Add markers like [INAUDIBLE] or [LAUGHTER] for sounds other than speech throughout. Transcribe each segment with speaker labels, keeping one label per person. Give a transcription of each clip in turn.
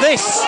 Speaker 1: This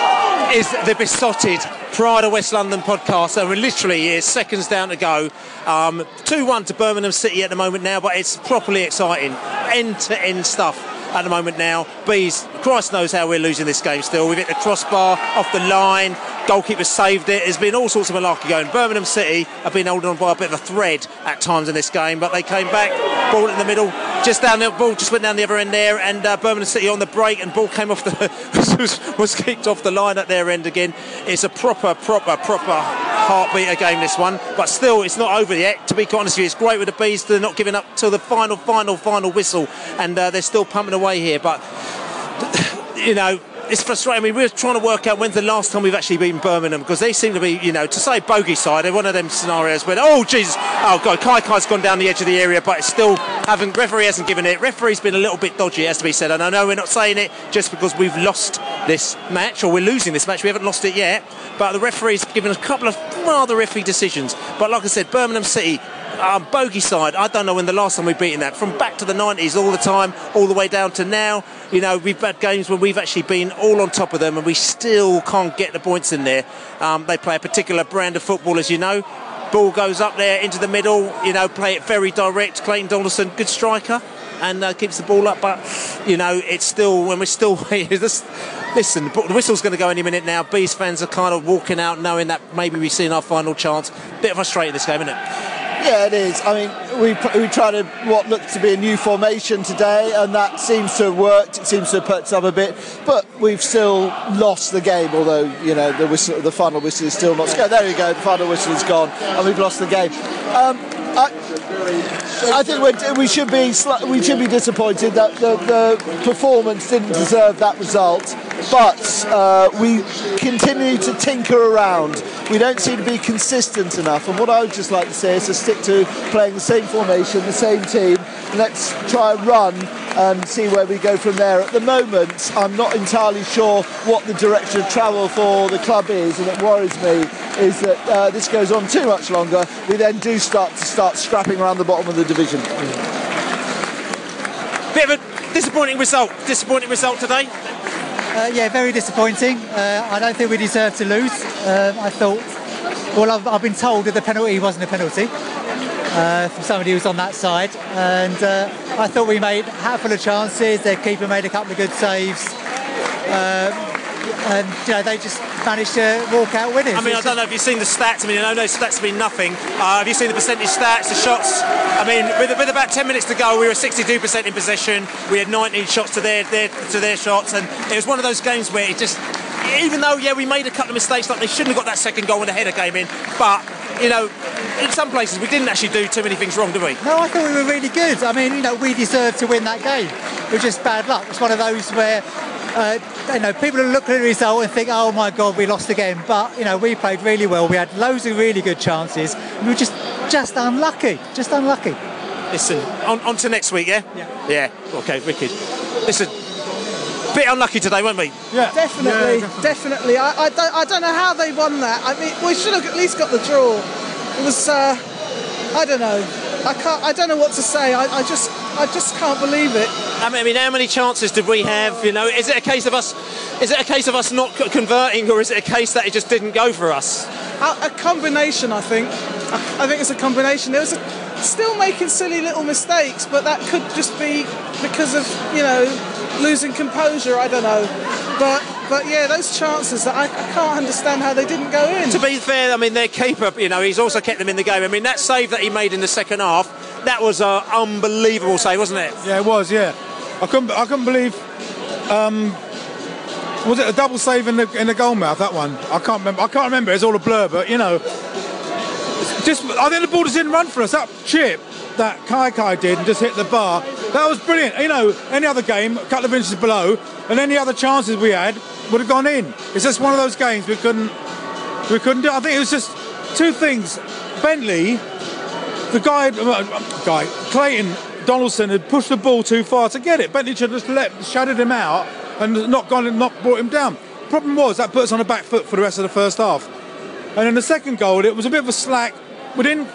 Speaker 1: is the Beesotted Pride of West London podcast, and we're literally seconds down to go. Um, 2-1 to Birmingham City at the moment now, but it's properly exciting. End-to-end stuff at the moment now. Bees, Christ knows how we're losing this game still. We've hit the crossbar, off the line, goalkeeper saved it. There's been all sorts of malarkey going. Birmingham City have been holding on by a bit of a thread at times in this game, but they came back, ball in the middle, just down the ball, just went down the other end there, and uh, Birmingham City on the break, and ball came off the [LAUGHS] was, was kicked off the line at their end again. It's a proper, proper, proper heartbeat game this one, but still it's not over yet. To be honest with you, it's great with the bees. They're not giving up till the final, final, final whistle, and uh, they're still pumping away here. But [LAUGHS] you know, it's frustrating. I mean, we're trying to work out when's the last time we've actually been Birmingham because they seem to be, you know, to say bogey side, they're one of them scenarios where, oh, Jesus, oh, God, Kaikai's gone down the edge of the area, but it's still haven't, referee hasn't given it. Referee's been a little bit dodgy, it has to be said. And I know we're not saying it just because we've lost this match or we're losing this match. We haven't lost it yet, but the referee's given a couple of rather iffy decisions. But like I said, Birmingham City um, bogey side. I don't know when the last time we've beaten that. From back to the 90s, all the time, all the way down to now. You know, we've had games where we've actually been all on top of them, and we still can't get the points in there. Um, they play a particular brand of football, as you know. Ball goes up there into the middle. You know, play it very direct. Clayton Donaldson, good striker. And uh, keeps the ball up, but you know it's still when we're still [LAUGHS] listen. The whistle's going to go any minute now. Bees fans are kind of walking out, knowing that maybe we've seen our final chance. Bit frustrating this game, isn't it?
Speaker 2: Yeah, it is. I mean, we, we tried a, what looked to be a new formation today, and that seems to have worked. It seems to have perked up a bit, but we've still lost the game. Although you know the whistle, the final whistle is still not. There you go. The final whistle is gone, and we've lost the game. Um, I, I think we should be we should be disappointed that the, the performance didn't deserve that result but uh, we continue to tinker around. We don't seem to be consistent enough. And what I would just like to say is to stick to playing the same formation, the same team. Let's try and run and see where we go from there. At the moment, I'm not entirely sure what the direction of travel for the club is, and it worries me is that uh, this goes on too much longer. We then do start to start scrapping around the bottom of the division.
Speaker 1: Bit of a disappointing result. Disappointing result today.
Speaker 3: Uh, yeah, very disappointing. Uh, I don't think we deserve to lose. Uh, I thought, well, I've, I've, been told that the penalty wasn't a penalty uh, from somebody who was on that side, and uh, I thought we made a handful of chances. Their keeper made a couple of good saves. Um, and you know they just managed to walk out winners.
Speaker 1: I mean, I don't know if you've seen the stats. I mean, I know those stats mean nothing. Uh, have you seen the percentage stats, the shots? I mean, with, with about 10 minutes to go, we were 62% in possession. We had 19 shots to their, their to their shots, and it was one of those games where it just even though yeah we made a couple of mistakes like they shouldn't have got that second goal when the header came in but you know in some places we didn't actually do too many things wrong did we
Speaker 3: no I thought we were really good I mean you know we deserved to win that game it was just bad luck it's one of those where uh, you know, people look at the result and think, oh my God, we lost again. But, you know, we played really well. We had loads of really good chances. We were just, just unlucky, just unlucky.
Speaker 1: Listen, on, on to next week, yeah?
Speaker 3: Yeah.
Speaker 1: Yeah, okay, wicked. Listen, a bit unlucky today, weren't we?
Speaker 4: Yeah. Definitely, yeah, definitely. I, I, don't, I don't know how they won that. I mean, we should have at least got the draw. It was, uh, I don't know. I can't. I don't know what to say. I, I just I just can't believe it.
Speaker 1: I mean, how many chances did we have? You know, is it a case of us? Is it a case of us not converting, or is it a case that it just didn't go for us?
Speaker 4: A, a combination, I think. I, I think it's a combination. There was a, still making silly little mistakes, but that could just be because of you know losing composure. I don't know, but but yeah, those chances that I, I can't understand how they didn't go in.
Speaker 1: To be fair, I mean, their keeper, you know, he's also kept them in the game. I mean, that save that he made in the second half, that was an unbelievable save, wasn't it?
Speaker 5: Yeah, it was. Yeah, I couldn't. I couldn't believe. Um, was it a double save in the in the goal mouth? That one. I can't remember. I can't remember. It's all a blur. But you know, just I think the ball just didn't run for us. That chip that Kaikai did and just hit the bar. That was brilliant. You know, any other game, a couple of inches below, and any other chances we had would have gone in. It's just one of those games we couldn't we couldn't do. I think it was just two things. Bentley, the guy, uh, guy Clayton Donaldson had pushed the ball too far to get it. Bentley should have just let shadowed him out and not gone and not brought him down. Problem was that put us on a back foot for the rest of the first half. And in the second goal, it was a bit of a slack. We didn't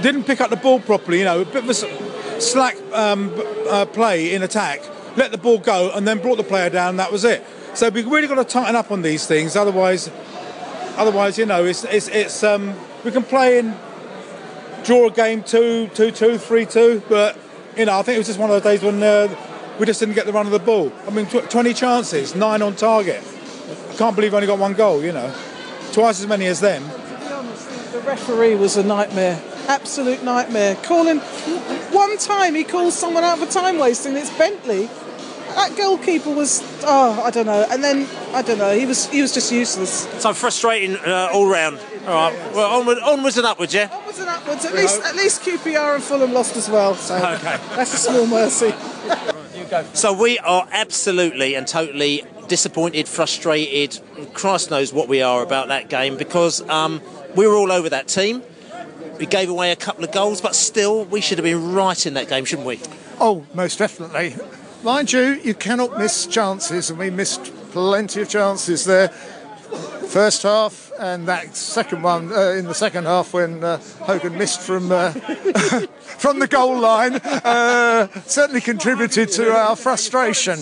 Speaker 5: didn't pick up the ball properly. You know, a bit of a slack um, uh, play in attack. Let the ball go and then brought the player down. That was it. So we really got to tighten up on these things. Otherwise, otherwise, you know, it's it's, it's um, we can play in draw a game two, two, two, three, two. But you know, I think it was just one of those days when uh, we just didn't get the run of the ball. I mean, tw- 20 chances, nine on target. I can't believe we only got one goal. You know, twice as many as them.
Speaker 4: To be honest, the referee was a nightmare. Absolute nightmare. Calling one time he calls someone out for time wasting. It's Bentley. That goalkeeper was oh I don't know. And then I don't know. He was he was just useless.
Speaker 1: So frustrating uh, all round. All right, well, onward, onwards and upwards, yeah.
Speaker 4: Upwards and upwards. At least at least QPR and Fulham lost as well. So
Speaker 1: Okay.
Speaker 4: that's a small mercy.
Speaker 1: So we are absolutely and totally disappointed, frustrated. Christ knows what we are about that game because um, we were all over that team. We gave away a couple of goals, but still, we should have been right in that game, shouldn't we?
Speaker 6: Oh, most definitely. Mind you, you cannot miss chances, and we missed plenty of chances there. First half, and that second one uh, in the second half when uh, Hogan missed from uh, [LAUGHS] from the goal line, uh, certainly contributed to our frustration.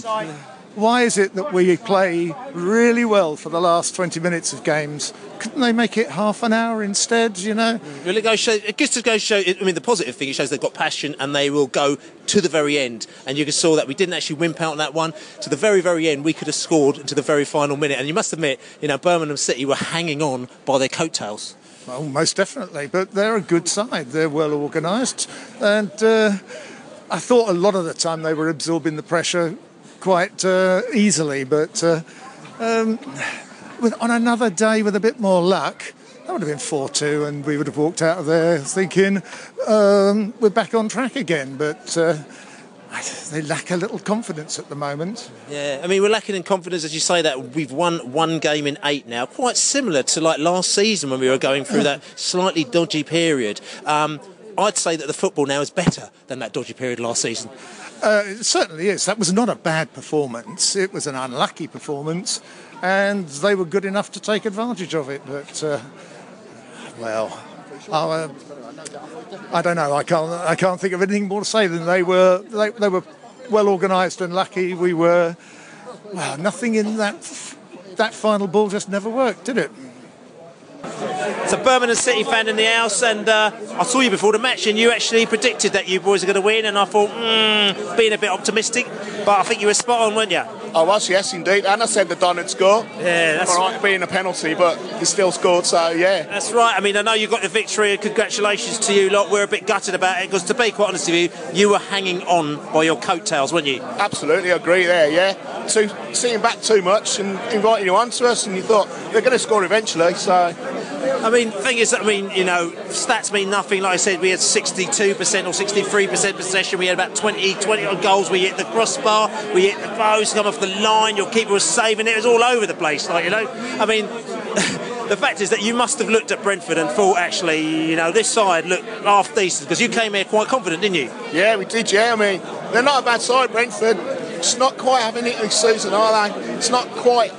Speaker 6: Why is it that we play really well for the last 20 minutes of games? Couldn't they make it half an hour instead? You know.
Speaker 1: Well, it goes show. It just to go show. I mean, the positive thing it shows they've got passion and they will go to the very end. And you saw that we didn't actually wimp out on that one to the very, very end. We could have scored into the very final minute. And you must admit, you know, Birmingham City were hanging on by their coattails.
Speaker 6: Well, most definitely, but they're a good side. They're well organised, and uh, I thought a lot of the time they were absorbing the pressure quite uh, easily. But uh, um, with, on another day with a bit more luck, that would have been 4 2, and we would have walked out of there thinking um, we're back on track again. But uh, they lack a little confidence at the moment.
Speaker 1: Yeah, I mean, we're lacking in confidence as you say that we've won one game in eight now, quite similar to like last season when we were going through that [LAUGHS] slightly dodgy period. Um, I'd say that the football now is better than that dodgy period last season.
Speaker 6: Uh, it certainly is. That was not a bad performance. It was an unlucky performance, and they were good enough to take advantage of it. But uh, well, uh, I don't know. I can't. I can't think of anything more to say than they were. They, they were well organised and lucky. We were. Well, nothing in that that final ball just never worked, did it?
Speaker 1: It's a Birmingham City fan in the house, and uh, I saw you before the match, and you actually predicted that you boys are going to win, and I thought, mm, being a bit optimistic, but I think you were spot on, weren't you?
Speaker 7: Oh, I was, yes, indeed. And I said the Don would score.
Speaker 1: Yeah, that's
Speaker 7: All right, being a penalty, but he still scored, so yeah.
Speaker 1: That's right. I mean, I know you got the victory, and congratulations to you lot. We're a bit gutted about it because, to be quite honest with you, you were hanging on by your coattails, weren't you?
Speaker 7: Absolutely, I agree there, yeah. Too, sitting back too much and inviting you on to us, and you thought they're going to score eventually, so.
Speaker 1: I mean, the thing is, I mean, you know, stats mean nothing. Like I said, we had 62% or 63% possession. We had about 20, 20 odd goals. We hit the crossbar, we hit the post, come off the line. Your keeper was saving it. It was all over the place. Like you know, I mean. [LAUGHS] The fact is that you must have looked at Brentford and thought, actually, you know, this side looked half decent because you came here quite confident, didn't you?
Speaker 7: Yeah, we did, yeah. I mean, they're not a bad side, Brentford. It's not quite having it this season, are they? It's not quite.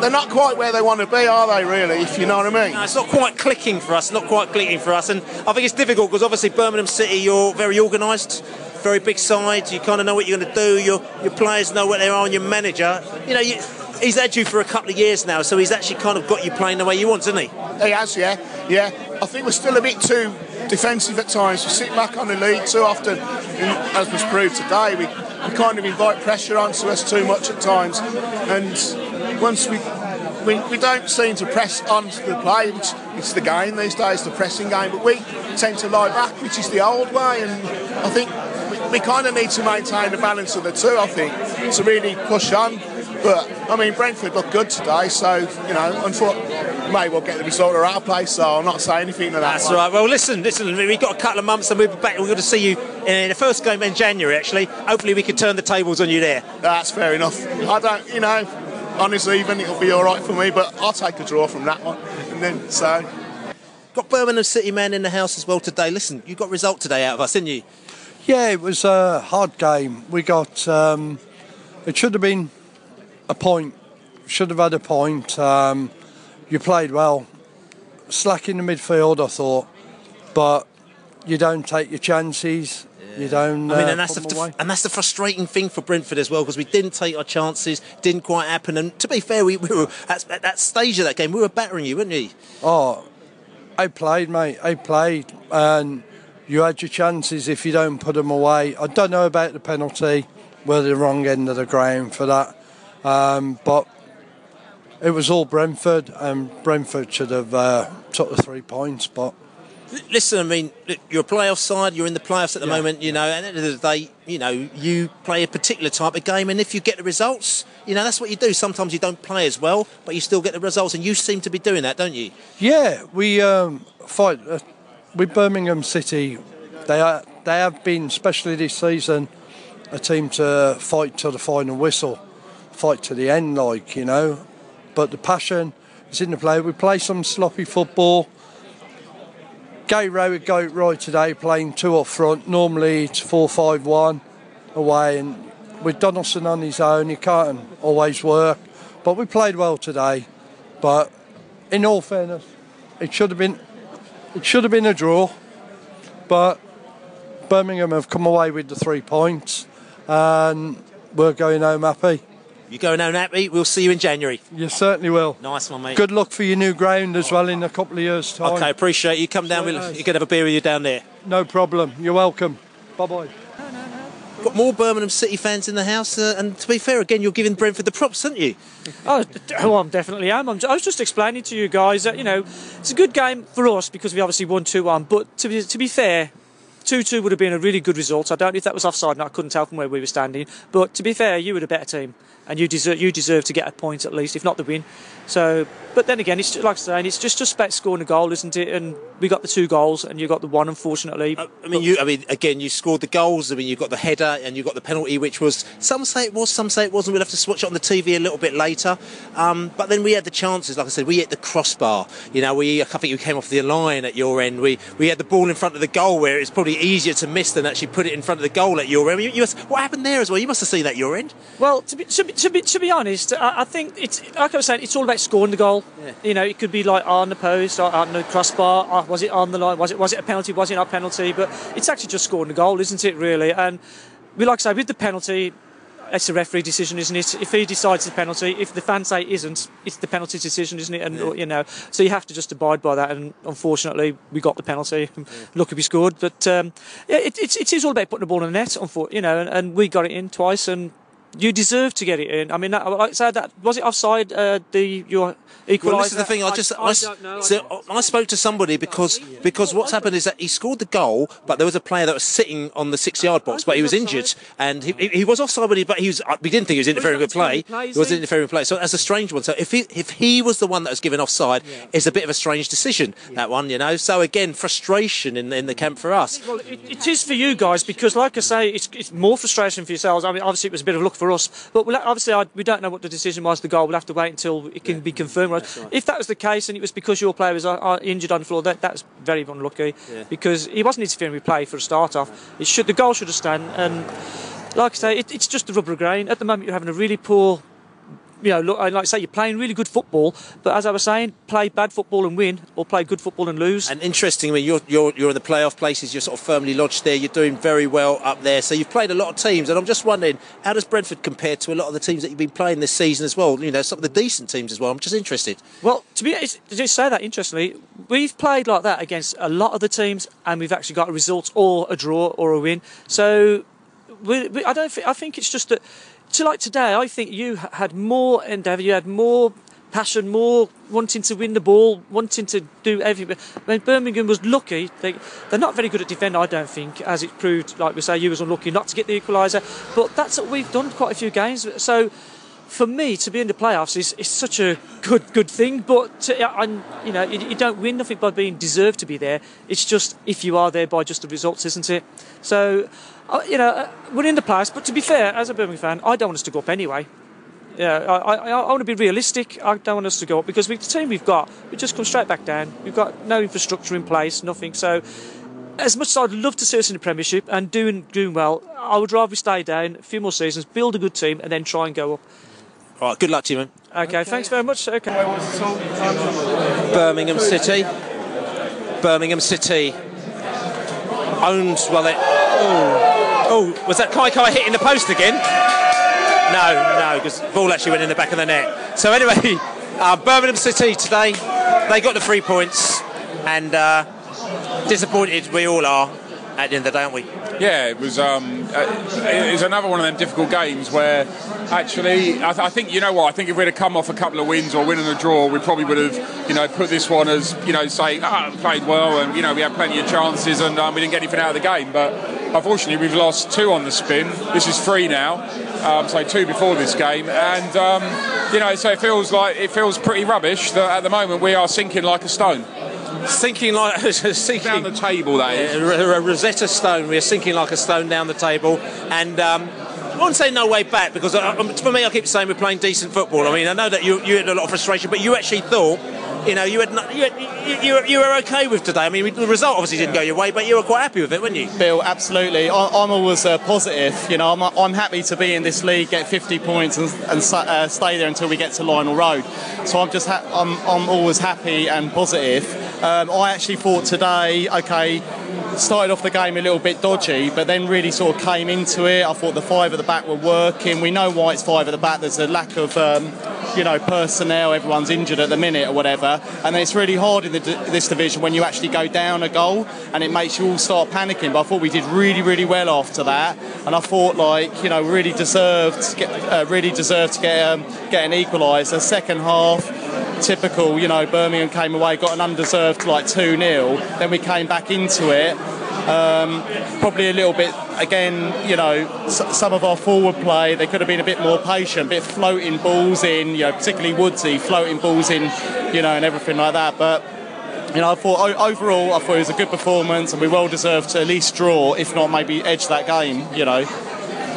Speaker 7: They're not quite where they want to be, are they, really, if you know what I mean?
Speaker 1: No, it's not quite clicking for us, not quite clicking for us. And I think it's difficult because obviously Birmingham City, you're very organised. very big side. You kind of know what you're going to do. Your your players know what they are, and your manager, you know, you, he's had you for a couple of years now, so he's actually kind of got you playing the way you want, hasn't he?
Speaker 7: He has, yeah, yeah. I think we're still a bit too defensive at times. We sit back on the lead too often, and as was proved today. We, we kind of invite pressure onto us too much at times, and once we we, we don't seem to press onto the play, which it's the game these days, the pressing game, but we tend to lie back, which is the old way, and I think we, we kind of need to maintain the balance of the two, I think, to really push on. But, I mean, Brentford looked good today, so, you know, unfortunately, may well get the result of our place, so I'll not say anything to that.
Speaker 1: That's
Speaker 7: one.
Speaker 1: right. Well, listen, listen. We've got a couple of months, and we'll be back. We're going to see you in the first game in January. Actually, hopefully, we can turn the tables on you there.
Speaker 7: That's fair enough. I don't, you know, honestly, even it'll be all right for me, but I'll take a draw from that one. And then, so.
Speaker 1: Got Birmingham City man in the house as well today. Listen, you got result today out of us, didn't you?
Speaker 8: Yeah, it was a hard game. We got. Um, it should have been a point. Should have had a point. Um, you played well. Slack in the midfield, I thought, but you don't take your chances. You don't.
Speaker 1: I mean,
Speaker 8: uh,
Speaker 1: and that's
Speaker 8: put
Speaker 1: the,
Speaker 8: away.
Speaker 1: and that's the frustrating thing for Brentford as well because we didn't take our chances, didn't quite happen. And to be fair, we, we were at, at that stage of that game, we were battering you, weren't we?
Speaker 8: Oh, I played, mate. I played, and you had your chances if you don't put them away. I don't know about the penalty. We're the wrong end of the ground for that, um, but it was all Brentford, and Brentford should have uh, took the three points. But
Speaker 1: Listen, I mean, you're a playoff side. You're in the playoffs at the
Speaker 8: Yeah.
Speaker 1: moment. You know, and at the end of the day, you know, you play a particular type of game, and if you get the results, you know, that's what you do. Sometimes you don't play as well, but you still get the results, and you seem to be doing that, don't you?
Speaker 8: yeah, we um, fight uh, with Birmingham City. They are they have been, especially this season, a team to fight to the final whistle, fight to the end, like you know. But the passion is in the play. We play some sloppy football. Gary Rowett would go right today, playing two up front. Normally it's four-five-one away, and with Donaldson on his own, he can't always work. But we played well today. But in all fairness, it should have been it should have been a draw. But Birmingham have come away with the three points, and we're going home happy.
Speaker 1: You're going home happy. We'll see you in January.
Speaker 8: You certainly will.
Speaker 1: Nice one, mate.
Speaker 8: Good luck for your new ground as well in a couple of years' time.
Speaker 1: Okay, appreciate you. Come down.
Speaker 8: Sweet
Speaker 1: We'll,
Speaker 8: as.
Speaker 1: you can have a beer with you down there.
Speaker 8: No problem. You're welcome. Bye bye.
Speaker 1: Got more Birmingham City fans in the house, uh, and to be fair, again, you're giving Brentford the props, aren't you? [LAUGHS]
Speaker 9: Oh, d- oh, I definitely am. I'm, I was just explaining to you guys that you know it's a good game for us because we obviously won two one. But to be to be fair, two two would have been a really good result. I don't know if that was offside. And I couldn't tell from where we were standing. But to be fair, you were the better team, and you deserve you deserve to get a point at least, if not the win. So, but then again, it's just, like I'm saying, it's just just about scoring a goal, isn't it? And we got the two goals, and you got the one, unfortunately.
Speaker 1: I mean, you. I mean, again, you scored the goals. I mean, you got the header and you got the penalty, which was some say it was, some say it wasn't. We'll have to watch it on the TV a little bit later. Um, but then we had the chances. Like I said, we hit the crossbar. You know, we. I think you came off the line at your end. We we had the ball in front of the goal where it's probably easier to miss than actually put it in front of the goal at your end. You, you must, what happened there as well? You must have seen that at your end.
Speaker 9: Well, to be, to be, to be, to be honest, I, I think it's like I was saying, it's all about scoring the goal. You know, it could be like on the post, or on the crossbar, or was it on the line, was it was it a penalty, was it not a penalty? But it's actually just scoring the goal, isn't it? Really, and we like I say with the penalty. It's a referee decision, isn't it? If he decides the penalty, if the fans say it isn't, it's the penalty decision, isn't it? And you know, so you have to just abide by that. And unfortunately, we got the penalty. Lucky we scored, but um, yeah, it, it's it is all about putting the ball in the net. unfor- You know, and, and we got it in twice, and you deserve to get it in. I mean, that, like I said, that was it offside? Uh, the your equaliser.
Speaker 1: Well, this is the thing. I just, I,
Speaker 9: don't know.
Speaker 1: so I spoke to somebody because because what's happened is that he scored the goal, but there was a player that was sitting on the six-yard box, but he was injured, and he, he, he was offside, but he, but he was. We didn't think he was interfering with play. He was interfering with play, so that's a strange one. So if he if he was the one that was given offside, it's a bit of a strange decision that one, you know. So again, frustration in in the camp for us.
Speaker 9: Well, it, it is for you guys because, like I say, it's, it's more frustration for yourselves. I mean, obviously, it was a bit of luck for us, but we'll, obviously, I, we don't know what the decision was. The goal, we'll have to wait until it can be confirmed. If that was the case, and it was because your player was uh, uh, injured on the floor, that that's very unlucky
Speaker 1: Yeah.
Speaker 9: because he wasn't interfering with play for a start off. It should the goal should have stand, and like I say, it, it's just the rubber grain. At the moment, you're having a really poor. You know, look, like I say, you're playing really good football, but as I was saying, play bad football and win, or play good football and lose.
Speaker 1: And interestingly, you're, you're, you're in the playoff places, you're sort of firmly lodged there, you're doing very well up there. So you've played a lot of teams, and I'm just wondering, how does Brentford compare to a lot of the teams that you've been playing this season as well? You know, some of the decent teams as well. I'm just interested.
Speaker 9: Well, to be honest, to just say that interestingly, we've played like that against a lot of the teams, and we've actually got a result or a draw or a win. So we, we, I don't. Think, I think it's just that. To like today, I think you had more endeavour. You had more passion, more wanting to win the ball, wanting to do everything. When Birmingham was lucky, they, they're not very good at defending, I don't think, as it proved. Like we say, you was unlucky not to get the equaliser, but that's what we've done quite a few games. So for me to be in the playoffs is, is such a good good thing. But to, I, you know, you, you, don't win nothing by being deserved to be there. It's just if you are there by just the results, isn't it? So, uh, you know, uh, we're in the playoffs. But to be fair, as a Birmingham fan, I don't want us to go up anyway. Yeah, I, I, I want to be realistic. I don't want us to go up because the team we've got, we just come straight back down. We've got no infrastructure in place, nothing. So as much as I'd love to see us in the Premiership and doing doing well, I would rather we stay down a few more seasons, build a good team, and then try and go up.
Speaker 1: All right, good luck to you, man.
Speaker 9: Okay, thanks very much. Okay.
Speaker 1: Birmingham City. Birmingham City owned, well, it. Oh, oh was that Kaikai hitting the post again? No, no, because the ball actually went in the back of the net. So, anyway, [LAUGHS] uh, Birmingham City today, they got the three points, and uh, disappointed we all are at the end of the day, aren't we?
Speaker 10: Yeah, it was. Um, uh, it was another one of them difficult games where, actually, I, th- I, think you know what. I think if we'd have come off a couple of wins or winning a draw, we probably would have, you know, put this one as, you know, saying, ah, played well, and you know, we had plenty of chances, and um, we didn't get anything out of the game. But unfortunately, we've lost two on the spin. This is three now, um, so two before this game, and um, you know, so it feels like it feels pretty rubbish that at the moment we are sinking like a stone
Speaker 1: sinking like [LAUGHS] sinking
Speaker 10: down the table. That is
Speaker 1: a Rosetta Stone. We are sinking like a stone down the table, and. Um, I won't say no way back because uh, um, for me, I keep saying we're playing decent football. I mean, I know that you, you had a lot of frustration, but you actually thought you know, you had not, you, you, you, were okay with today. I mean, the result obviously didn't go your way, but you were quite happy with it, weren't you?
Speaker 11: Bill, absolutely. I, am always uh, positive. You know, I'm, I'm happy to be in this league, get 50 points, and, and uh, stay there until we get to Lionel Road. So I'm just, ha- I'm, I'm always happy and positive. Um, I actually thought today, okay, started off the game a little bit dodgy, but then really sort of came into it. I thought the five at the back were working. We know why it's five at the back. There's a lack of, um, you know, personnel. Everyone's injured at the minute or whatever. And it's really hard in the, this division when you actually go down a goal and it makes you all start panicking. But I thought we did really, really well after that. And I thought, like, you know, really deserved, uh, really deserved to get um, get an equaliser. Second half, typical, you know, Birmingham came away, got an undeserved like 2 0. Then we came back into it. Um, probably a little bit again, you know, s- some of our forward play they could have been a bit more patient, a bit floating balls in, you know, particularly Woodsy floating balls in, you know, and everything like that. But you know, I thought overall, I thought it was a good performance, and we well deserved to at least draw, if not maybe edge that game. You know.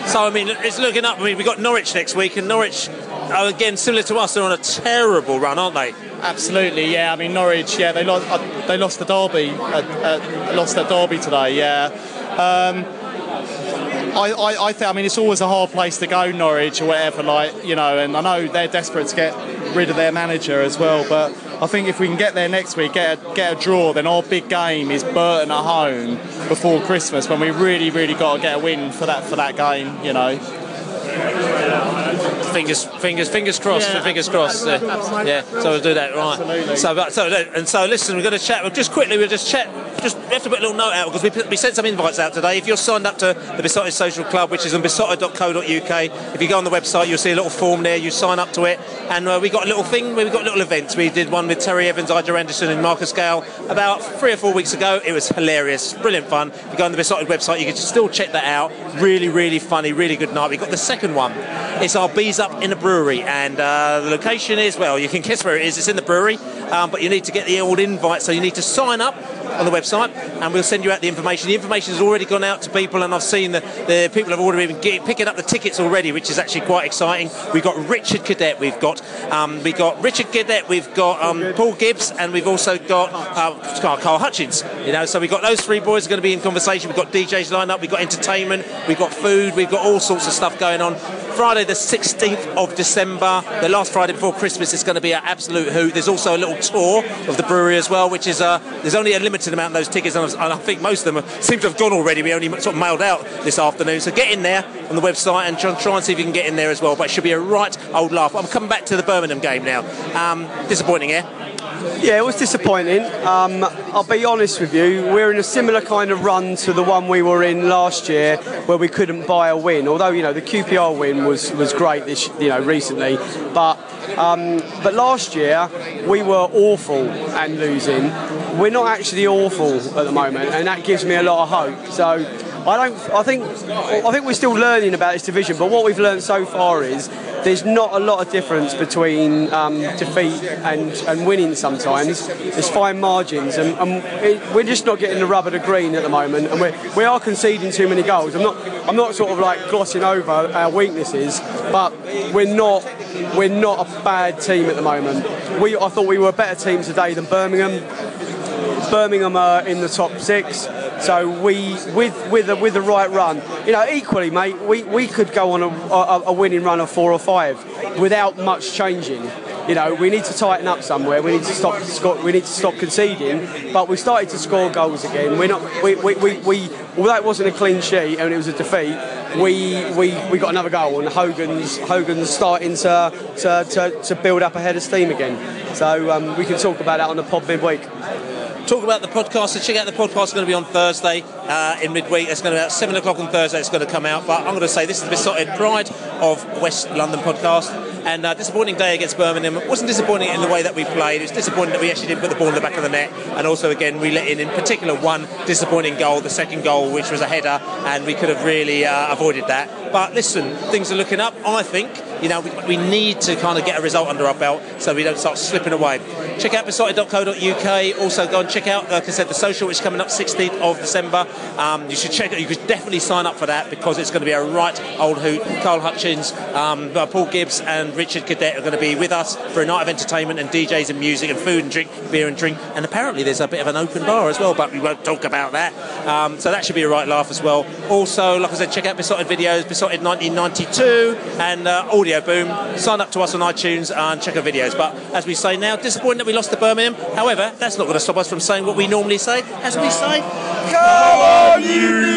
Speaker 1: So I mean, it's looking up. I mean, we've got Norwich next week, and Norwich, again, similar to us, they're on a terrible run, aren't they?
Speaker 11: Absolutely, yeah. I mean, Norwich, yeah, they lost. Uh, they lost the derby. Uh, uh, lost their derby today. Yeah. Um, I, I, I, think. I mean, it's always a hard place to go, Norwich or whatever. Like you know, and I know they're desperate to get rid of their manager as well. But I think if we can get there next week, get a, get a draw, then our big game is Burton at home before Christmas, when we really, really got to get a win for that for that game. You know
Speaker 1: fingers, fingers, fingers crossed. Yeah, fingers crossed. Uh, yeah, so we'll do that right. Absolutely. So, so, and so, listen, we're going to chat. We'll Just quickly, we'll just chat. Just we have to put a little note out because we, we sent some invites out today. If you're signed up to the Beesotted Social Club, which is on beesotted.co.uk, if you go on the website, you'll see a little form there. You sign up to it, and uh, we got a little thing. We got little events. We did one with Terry Evans, Ijah Anderson, and Marcus Gayle about three or four weeks ago. It was hilarious, brilliant fun. If you go on the Beesotted website, you can still check that out. Really, really funny, really good night. We got the second one. It's our bees up in a brewery, and uh, the location is well, you can guess where it is. It's in the brewery, um, but you need to get the old invite, so you need to sign up on the website, and we'll send you out the information. The information has already gone out to people, and I've seen the, the people have already been get, picking up the tickets already, which is actually quite exciting. We've got Richard Cadette, we've got um, we've got Richard Cadette, we've got um, Paul Gibbs, and we've also got uh, Carl Hutchings. You know, so we've got those three boys are going to be in conversation. We've got DJs lined up, we've got entertainment, we've got food, we've got all sorts of stuff going on Friday, the 16th of December, the last Friday before Christmas, is going to be an absolute hoot. There's also a little tour of the brewery as well, which is uh, there's only a limited amount of those tickets, and I think most of them seem to have gone already. We only sort of mailed out this afternoon, so get in there on the website and try, try and see if you can get in there as well. But it should be a right old laugh. I'm coming back to the Birmingham game now. Um, disappointing, yeah.
Speaker 12: Yeah, it was disappointing. Um, I'll be honest with you, we're in a similar kind of run to the one we were in last year, where we couldn't buy a win. Although you know the QPR win was was great this you know recently, but um, but last year we were awful and losing. We're not actually awful at the moment, and that gives me a lot of hope. So I don't. I think. I think we're still learning about this division. But what we've learned so far is there's not a lot of difference between um, defeat and, and winning. Sometimes there's fine margins, and, and it, we're just not getting the rubber to green at the moment. And we're, we are conceding too many goals. I'm not. I'm not sort of like glossing over our weaknesses, but we're not. We're not a bad team at the moment. We. I thought we were a better team today than Birmingham. Birmingham are in the top six. So we, with with a, with the right run, you know, equally, mate, we, we could go on a, a, a winning run of four or five without much changing. You know, we need to tighten up somewhere. We need to stop. sco- We need to stop conceding. But we started to score goals again. We're not. We, we, we, we although it wasn't a clean sheet and it was a defeat, we we, we got another goal and Hogan's Hogan's starting to to, to, to build up a head of steam again. So um, we can talk about that on the pod midweek.
Speaker 1: Talk about the podcast. So check out the podcast. It's going to be on Thursday uh, in midweek. It's going to be about seven o'clock on Thursday. It's going to come out. But I'm going to say this is the Beesotted Pride of West London podcast. And uh, disappointing day against Birmingham. It wasn't disappointing in the way that we played. It was disappointing that we actually didn't put the ball in the back of the net. And also, again, we let in, in particular, one disappointing goal, the second goal, which was a header, and we could have really uh, avoided that. But listen, things are looking up. I think you know we, we need to kind of get a result under our belt so we don't start slipping away. Check out beesotted.co.uk. Also, go and check out, like I said, the social, which is coming up 16th of December. Um, you should check it. You could definitely sign up for that because it's going to be a right old hoot. Carl Hutchings, um, Paul Gibbs, and Richard Cadette are going to be with us for a night of entertainment and DJs and music and food and drink, beer and drink. And apparently, there's a bit of an open bar as well, but we won't talk about that. Um, so that should be a right laugh as well. Also, like I said, check out Beesotted videos, Beesotted 1992, and uh, Boom. Sign up to us on iTunes and check our videos. But as we say now, disappointed that we lost to Birmingham. However, that's not going to stop us from saying what we normally say. As we say, come on, you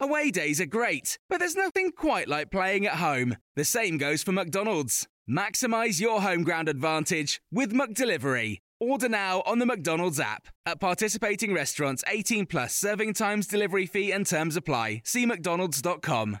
Speaker 13: Away days are great, but there's nothing quite like playing at home. The same goes for McDonald's. Maximise your home ground advantage with McDelivery. Order now on the McDonald's app. At participating restaurants, 18 plus serving times, delivery fee, and terms apply. See McDonald's.com.